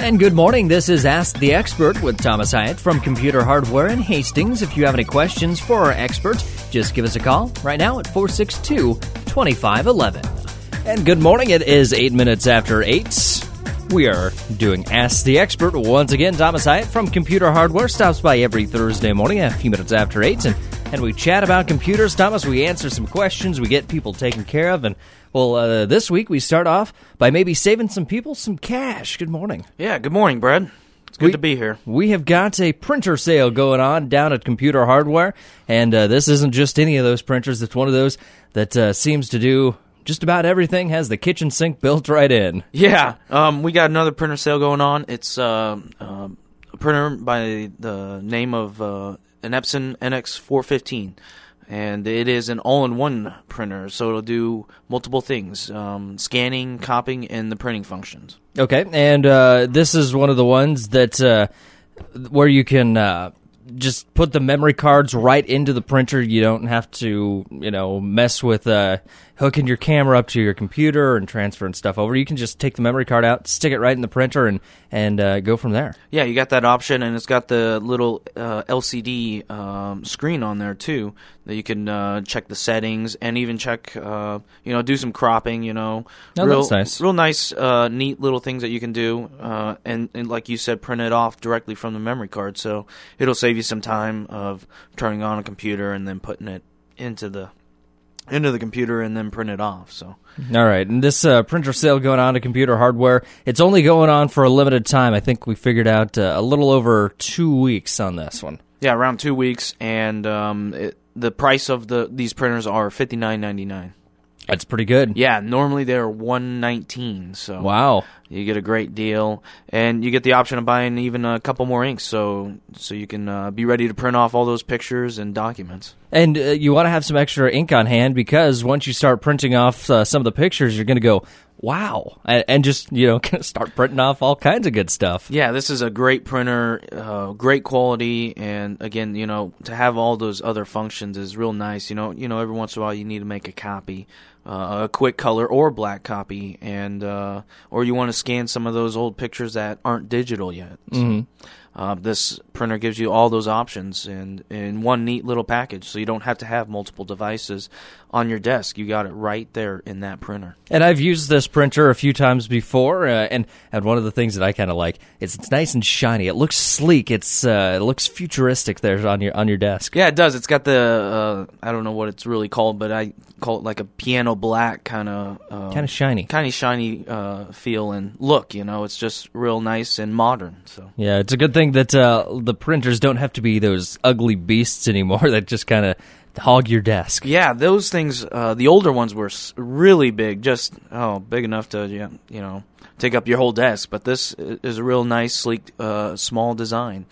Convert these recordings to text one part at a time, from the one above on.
And good morning. This is Ask the Expert with Thomas Hyatt from Computer Hardware in Hastings. If you have any questions for our expert, just give us a call right now at 462 2511. And good morning. It is eight minutes after eight. We are doing Ask the Expert once again. Thomas Hyatt from Computer Hardware stops by every Thursday morning a few minutes after eight, and, and we chat about computers. Thomas, we answer some questions, we get people taken care of, and well, uh, this week we start off by maybe saving some people some cash. Good morning. Yeah, good morning, Brad. It's good We- to be here. We have got a printer sale going on down at Computer Hardware, and uh, this isn't just any of those printers. It's one of those that uh, seems to do just about everything. Has the kitchen sink built right in. Yeah, um, we got another printer sale going on. It's uh, uh, a printer by the name of uh, an Epson NX415, and it is an all-in-one printer, so it'll do multiple things: um, scanning, copying, and the printing functions. Okay, and uh, this is one of the ones that uh, where you can uh, just put the memory cards right into the printer. You don't have to, you know, mess with uh, hooking your camera up to your computer and transferring stuff over. You can just take the memory card out, stick it right in the printer, and and uh, go from there. Yeah, you got that option, and it's got the little uh, LCD um, screen on there too that you can uh, check the settings and even check, uh, you know, do some cropping. You know, Oh, real, that's nice. real nice, uh, neat little things that you can do, uh, and, and like you said, print it off directly from the memory card, so it'll save you some time of turning on a computer and then putting it into the into the computer and then print it off. So All right, and this uh, printer sale going on to Computer Hardware, it's only going on for a limited time. I think we figured out uh, a little over two weeks on this one. yeah, around two weeks, and um, it, the price of the these printers are fifty nine ninety nine. That's pretty good. Yeah, normally they're one nineteen, so Wow. you get a great deal, and you get the option of buying even a couple more inks, so so you can uh, be ready to print off all those pictures and documents. And uh, you want to have some extra ink on hand because once you start printing off uh, some of the pictures, you're going to go, wow, and, and just, you know, start printing off all kinds of good stuff. Yeah, this is a great printer, uh, great quality, and again, you know, to have all those other functions is real nice. You know, you know, every once in a while you need to make a copy, uh, a quick color or black copy, and uh, or you want to scan some of those old pictures that aren't digital yet. So, uh, this printer gives you all those options in in one neat little package, so you don't have to have multiple devices on your desk. You got it right there in that printer. And I've used this printer a few times before, uh, and and one of the things that I kind of like is it's nice and shiny. It looks sleek. It's uh, it looks futuristic there on your on your desk. Yeah, it does. It's got the uh, I don't know what it's really called, but I call it like a piano black kind of uh, Kind of shiny. kind of shiny uh, feel and look. You know, it's just real nice and modern. So Yeah, it's a good thing that uh, the printers don't have to be those ugly beasts anymore that just kind of hog your desk. yeah, those things. Uh, the older ones were really big, just oh, big enough to yeah, you know take up your whole desk. But this is a real nice, sleek, uh, small design,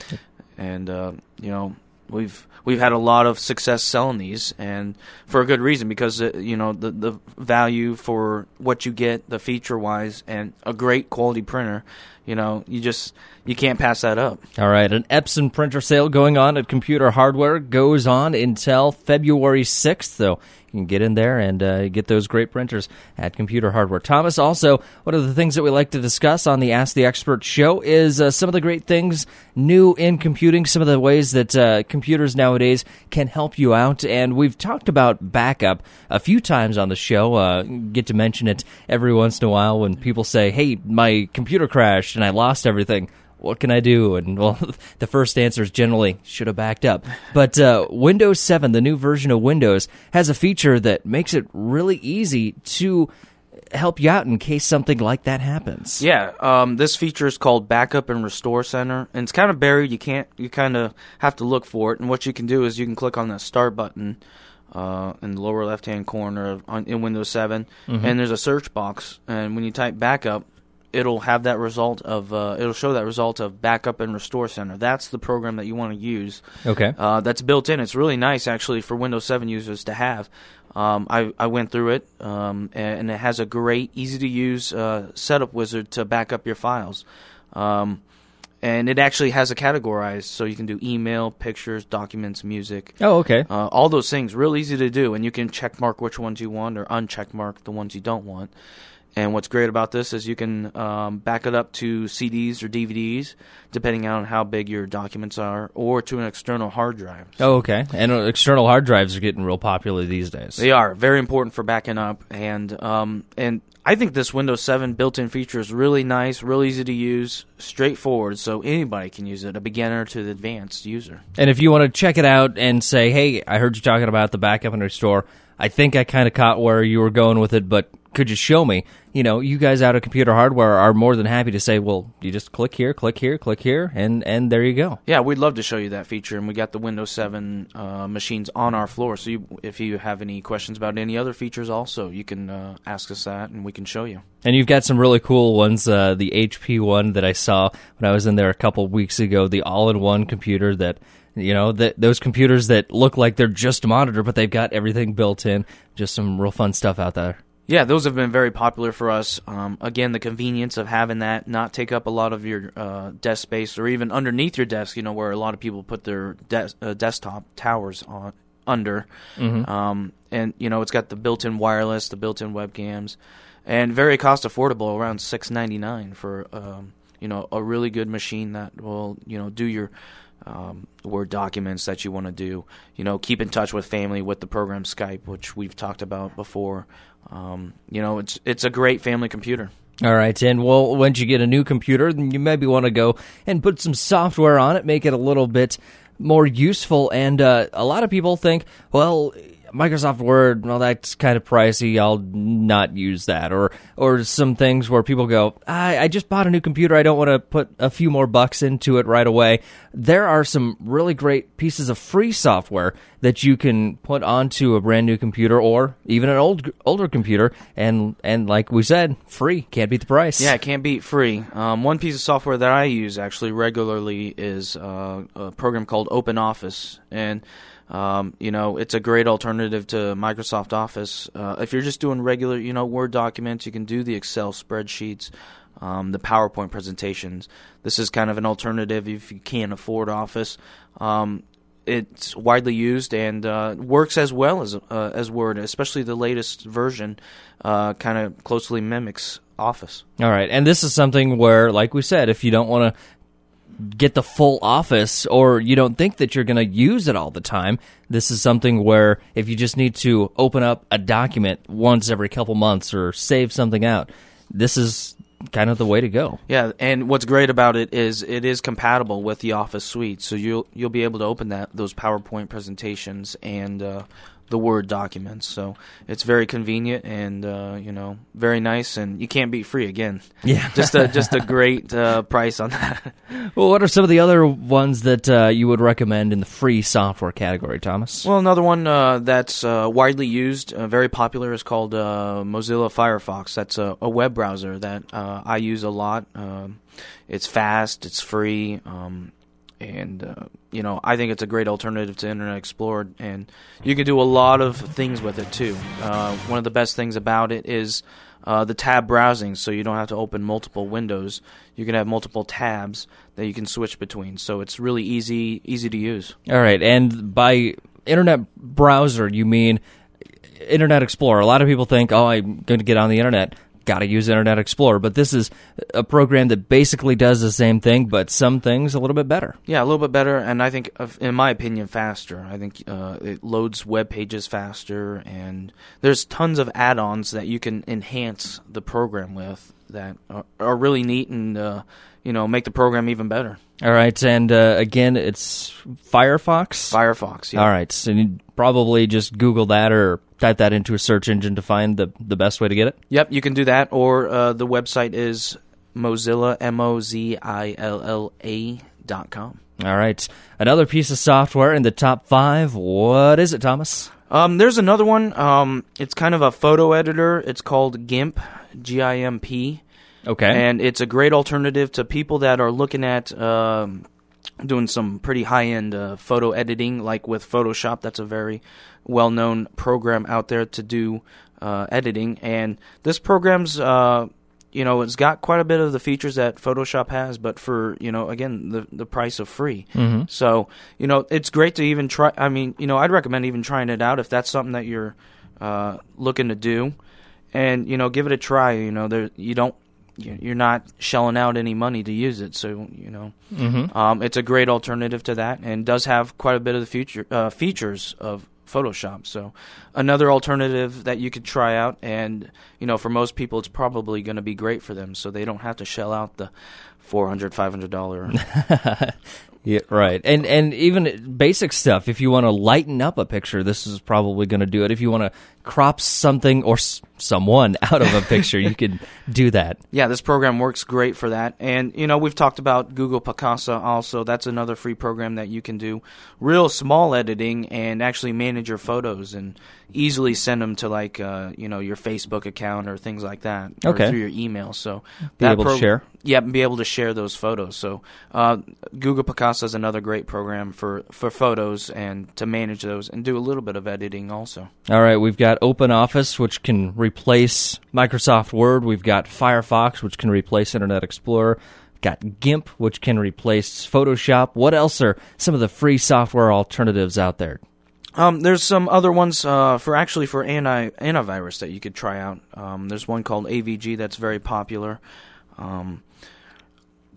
and uh, you know we've we've had a lot of success selling these, and for a good reason because uh, you know the the value for what you get, the feature wise, and a great quality printer. You know, you just you can't pass that up. All right, an Epson printer sale going on at Computer Hardware goes on until February 6th, so you can get in there and uh, get those great printers at Computer Hardware. Thomas, also, one of the things that we like to discuss on the Ask the Expert show is uh, some of the great things new in computing, some of the ways that uh, computers nowadays can help you out. And we've talked about backup a few times on the show. Uh, get to mention it every once in a while when people say, hey, my computer crashed and I lost everything what can I do? And well, the first answer is generally should have backed up. But uh, Windows 7, the new version of Windows, has a feature that makes it really easy to help you out in case something like that happens. Yeah, um, this feature is called Backup and Restore Center, and it's kind of buried. You can't, you kind of have to look for it. And what you can do is you can click on that Start button uh, in the lower left-hand corner of, on, in Windows 7, and there's a search box. And when you type Backup, it'll have that result of, uh, it'll show that result of Backup and Restore Center. That's the program that you want to use. Okay. Uh, that's built in. It's really nice actually for Windows 7 users to have. Um, I, I went through it, um, and it has a great, easy to use uh, setup wizard to back up your files. Um, and it actually has a categorized, so you can do email, pictures, documents, music, Oh, okay. uh, all those things. Real easy to do, and you can check mark which ones you want or uncheck mark the ones you don't want. And what's great about this is you can um, back it up to CDs or DVDs, depending on how big your documents are, or to an external hard drive. Oh, okay. And uh, external hard drives are getting real popular these days. They are very important for backing up, and um, and I think this Windows 7 built-in feature is really nice, really easy to use, straightforward, so anybody can use it, a beginner to the advanced user. And if you want to check it out and say, "Hey, I heard you talking about the backup and restore," I think I kind of caught where you were going with it, but could you show me? You know, you guys out of computer hardware are more than happy to say, well, you just click here, click here, click here, and and there you go. Yeah, we'd love to show you that feature, and we got the Windows 7 uh, machines on our floor. So you, if you have any questions about any other features, also you can uh, ask us that, and we can show you. And you've got some really cool ones. Uh, the HP one that I saw when I was in there a couple weeks ago, the all-in-one computer that you know that those computers that look like they're just a monitor, but they've got everything built in. Just some real fun stuff out there. Yeah, those have been very popular for us. Um, again, the convenience of having that not take up a lot of your uh, desk space, or even underneath your desk. You know, where a lot of people put their des- uh, desktop towers on under. Mm-hmm. Um, and you know, it's got the built-in wireless, the built-in webcams, and very cost affordable, around six ninety nine for um, you know a really good machine that will you know do your um, Word documents that you want to do. You know, keep in touch with family with the program Skype, which we've talked about before. Um, you know, it's it's a great family computer. All right, and well, once you get a new computer, then you maybe want to go and put some software on it, make it a little bit more useful. And uh, a lot of people think, well, Microsoft Word, well, that's kind of pricey. I'll not use that. Or, or some things where people go, I, I just bought a new computer. I don't want to put a few more bucks into it right away. There are some really great pieces of free software that you can put onto a brand new computer or even an old older computer, and and like we said, free can't beat the price. Yeah, can't beat free. Um, one piece of software that I use actually regularly is uh, a program called Open Office, and um, you know, it's a great alternative to Microsoft Office. Uh, if you're just doing regular, you know, Word documents, you can do the Excel spreadsheets, um, the PowerPoint presentations. This is kind of an alternative if you can't afford Office. Um, it's widely used and uh, works as well as uh, as Word, especially the latest version. Uh, kind of closely mimics Office. All right, and this is something where, like we said, if you don't want to get the full office or you don't think that you're going to use it all the time. This is something where if you just need to open up a document once every couple months or save something out, this is kind of the way to go. Yeah, and what's great about it is it is compatible with the Office suite, so you'll you'll be able to open that those PowerPoint presentations and uh, the Word documents. So it's very convenient and uh, you know very nice, and you can't beat free again. Yeah, just a just a great uh, price on that. Well, what are some of the other ones that uh, you would recommend in the free software category, Thomas? Well, another one uh, that's uh, widely used, uh, very popular, is called Mozilla Firefox. That's a, a web browser that I use a lot. Um, it's fast, it's free. Um, and uh, you know I think it's a great alternative to Internet Explorer, and you can do a lot of things with it too. Uh, one of the best things about it is uh, the tab browsing, so you don't have to open multiple windows. You can have multiple tabs that you can switch between, so it's really easy easy to use. All right, and by Internet browser you mean Internet Explorer. A lot of people think, "Oh, I'm going to get on the internet." Got to use Internet Explorer. But this is a program that basically does the same thing, but some things a little bit better. Yeah, a little bit better, and I think, in my opinion, faster. I think uh, it loads web pages faster, and there's tons of add-ons that you can enhance the program with that are, are really neat and uh, you know make the program even better. All right, and uh, again, it's Firefox. Firefox. Yeah. All right, so you probably just Google that or type that into a search engine to find the the best way to get it. Yep, you can do that, or uh, the website is Mozilla M O Z I L L A dot com. All right, another piece of software in the top five. What is it, Thomas? Um, there's another one. Um, it's kind of a photo editor. It's called GIMP, G I M P. Okay. And it's a great alternative to people that are looking at um, doing some pretty high end uh, photo editing, like with Photoshop. That's a very well known program out there to do uh, editing. And this program's. Uh, you know, it's got quite a bit of the features that Photoshop has, but for you know, again, the the price of free. Mm-hmm. So you know, it's great to even try. I mean, you know, I'd recommend even trying it out if that's something that you're uh, looking to do and you know give it a try. You know, there you don't you're not shelling out any money to use it, so you know Mm-hmm. um, it's a great alternative to that, and does have quite a bit of the future uh, features of Photoshop. So another alternative that you could try out, and you know for most people it's probably going to be great for them, so they don't have to shell out the four hundred, five hundred dollar. Yeah, right. And and even basic stuff. If you want to lighten up a picture, this is probably going to do it. If you want to crop something or someone out of a picture, you could do that. Yeah, this program works great for that. And, you know, we've talked about Google Picasa also. That's another free program that you can do real small editing and actually manage your photos and easily send them to, like, uh, you know, your Facebook account or things like that. Or Okay. through your email. So, Be able to share. Yeah, be able to share those photos. So, uh, Google Picasa is another great program for, for photos and to manage those and do a little bit of editing also. All right, we've got OpenOffice, which can replace Microsoft Word. We've got Firefox, which can replace Internet Explorer. Got GIMP, which can replace Photoshop. What else are some of the free software alternatives out there? Um, there's some other ones uh, for actually for anti antivirus that you could try out. Um, there's one called AVG that's very popular. Um,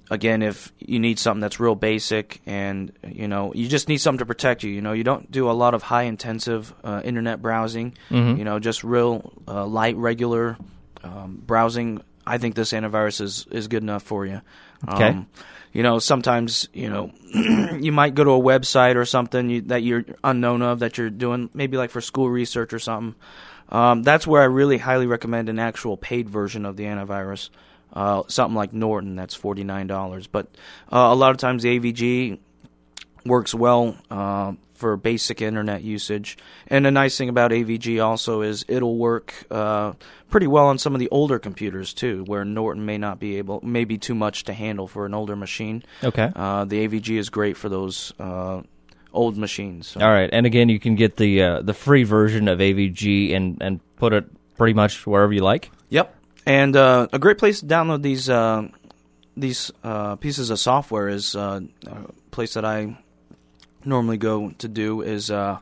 again, if you need something that's real basic and you know you just need something to protect you. You know, you don't do a lot of high intensive uh, internet browsing. Mhm. You know, just real uh, light regular um, browsing. I think this antivirus is is good enough for you. Okay. Um, you know, sometimes you know you might go to a website or something you, that you're unknown of that you're doing, maybe like for school research or something. Um, that's where I really highly recommend an actual paid version of the antivirus. Uh, something like Norton, that's forty nine dollars. But uh, a lot of times the AVG works well uh, for basic internet usage. And the nice thing about AVG also is it'll work uh, pretty well on some of the older computers too, where Norton may not be able, may be too much to handle for an older machine. Okay. Uh, the AVG is great for those uh, old machines. So. All right, and again, you can get the uh, the free version of AVG and and put it pretty much wherever you like. Yep. And uh, a great place to download these uh, these uh, pieces of software is uh, a place that I normally go to do is uh,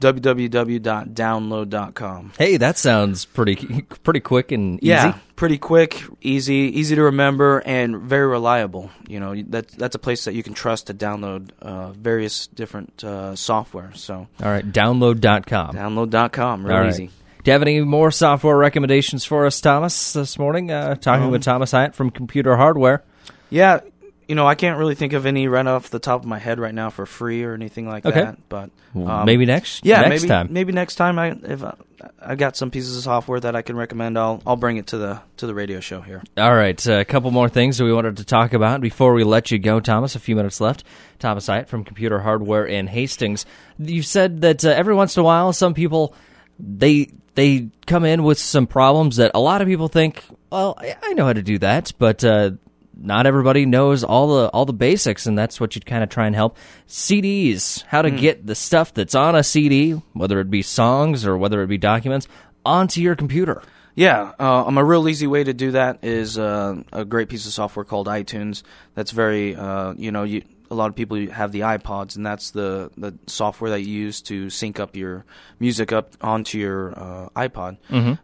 www.download.com. Hey, that sounds pretty pretty quick and easy. Yeah, pretty quick, easy, easy to remember, and very reliable. You know, that that's a place that you can trust to download uh, various different uh, software. So All right, download.com. download.com, real All right. easy. Do you have any more software recommendations for us, Thomas, this morning? Uh, talking Um, with Thomas Hyatt from Computer Hardware. Yeah, you know, I can't really think of any right off the top of my head right now for free or anything like Okay. that. But Well, um, maybe next. yeah, next maybe time. maybe next time I if I, I got some pieces of software that I can recommend, I'll I'll bring it to the to the radio show here. All right, uh, a couple more things that we wanted to talk about before we let you go, Thomas. A few minutes left. Thomas Hyatt from Computer Hardware in Hastings. You said that uh, every once in a while, some people they they come in with some problems that a lot of people think, well, I, know how to do that, but uh, not everybody knows all the all the basics, and that's what you'd kind of try and help. CDs, how to get the stuff that's on a CD, whether it be songs or whether it be documents, onto your computer. Yeah, uh, um, a real easy way to do that is uh, a great piece of software called iTunes. That's very, uh, you know, you, a lot of people have the iPods, and that's the, the software that you use to sync up your music up onto your uh, iPod.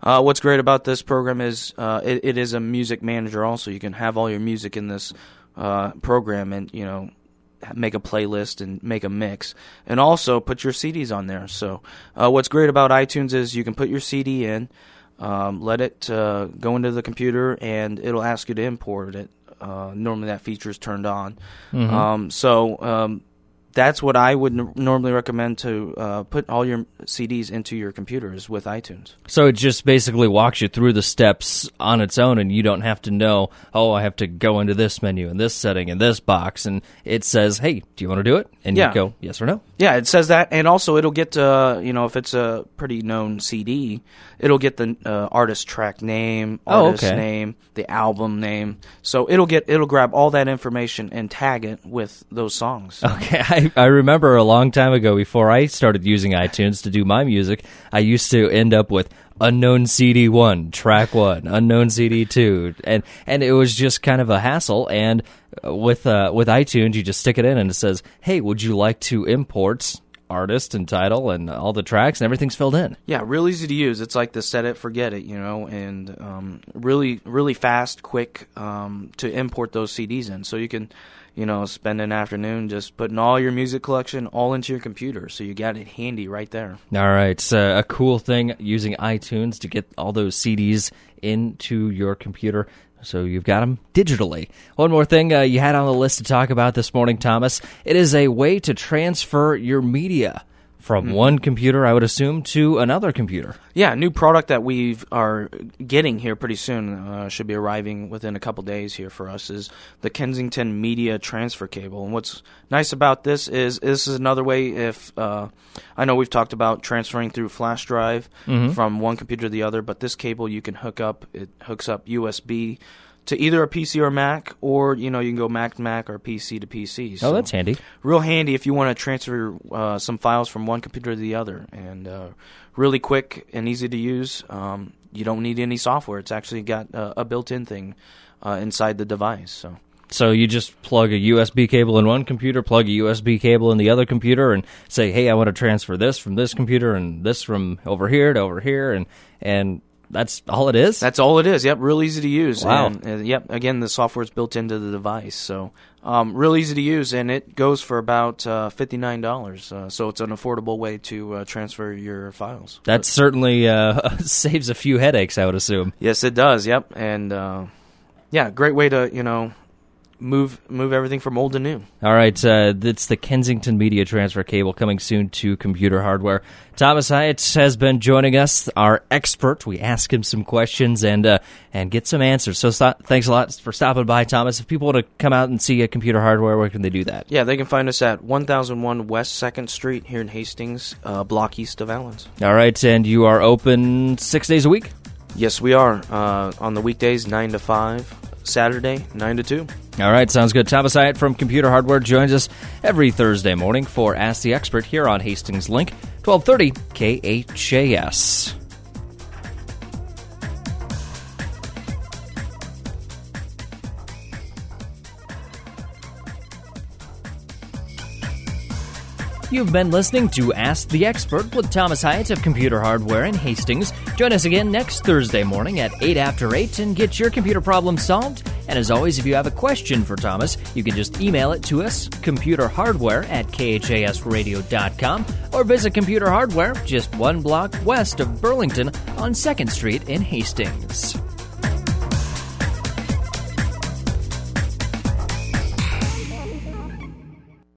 Uh, what's great about this program is uh, it, it is a music manager. Also, you can have all your music in this uh, program, and you know, make a playlist and make a mix, and also put your CDs on there. So, uh, what's great about iTunes is you can put your CD in, um, let it uh, go into the computer, and it'll ask you to import it. Uh, normally, that feature is turned on. Um, so. Um, that's what I would n- normally recommend to uh, put all your CDs into your computers with iTunes. So it just basically walks you through the steps on its own, and you don't have to know, oh, I have to go into this menu and this setting and this box, and it says, hey, do you want to do it? And Yeah. you go, yes or no. Yeah, it says that, and also it'll get uh, you know if it's a pretty known CD, it'll get the uh, artist track name, Oh, artist okay. name, the album name. So it'll get it'll grab all that information and tag it with those songs. Okay, I, I remember a long time ago before I started using iTunes to do my music, I used to end up with unknown CD one, track one, unknown CD two, and and it was just kind of a hassle. And uh, with uh, with iTunes, you just stick it in, and it says, "Hey, would you like to import artist and title and all the tracks and everything's filled in. Yeah, real easy to use. It's like the set it, forget it, you know, and um, really, really fast, quick um, to import those CDs in. So you can, you know, spend an afternoon just putting all your music collection all into your computer. So you got it handy right there. All right, it's a cool thing using iTunes to get all those CDs into your computer. So you've got them digitally. One more thing uh, you had on the list to talk about this morning, Thomas. It is a way to transfer your media from mm-hmm. one computer, I would assume, to another computer. Yeah, new product that we are getting here pretty soon uh, should be arriving within a couple days here for us is the Kensington Media Transfer Cable. And what's nice about this is this is another way. If uh, I know we've talked about transferring through flash drive mm-hmm. from one computer to the other, but this cable you can hook up. It hooks up USB to either a PC or Mac, or you know you can go Mac to Mac or PC to PC. So oh, that's handy. Real handy if you want to transfer uh, some files from one computer to the other, and uh, really quick and easy to use. Um, you don't need any software. It's actually got a built-in thing uh, inside the device. So. So you just plug a USB cable in one computer, plug a USB cable in the other computer, and say, "Hey, I want to transfer this from this computer and this from over here to over here," and and that's all it is. That's all it is. Yep, real easy to use. Wow. And, yep. Again, the software is built into the device, so um, real easy to use, and it goes for about uh, fifty nine dollars. Uh, so it's an affordable way to uh, transfer your files. That certainly uh, saves a few headaches, I would assume. Yes, it does. Yep, and uh, yeah, great way to you know move move everything from old to new. All right, uh, it's the Kensington Media Transfer Cable coming soon to computer hardware. Thomas Hyatt has been joining us, our expert. We ask him some questions and uh, and get some answers. So st- thanks a lot for stopping by, Thomas. If people want to come out and see a computer hardware, where can they do that? Yeah, they can find us at 1001 West Second Street here in Hastings, uh, block east of Allens. All right, and you are open six days a week. Yes, we are. Uh, on the weekdays, nine to five. Saturday, 9 to 2. All right, sounds good. Thomas Hyatt from Computer Hardware joins us every Thursday morning for Ask the Expert here on Hastings Link, 1230 KHAS. You've been listening to Ask the Expert with Thomas Hyatt of Computer Hardware in Hastings. Join us again next Thursday morning at 8 after 8 and get your computer problem solved. And as always, if you have a question for Thomas, you can just email it to us, computerhardware at khasradio.com, or visit Computer Hardware just one block west of Burlington on 2nd Street in Hastings.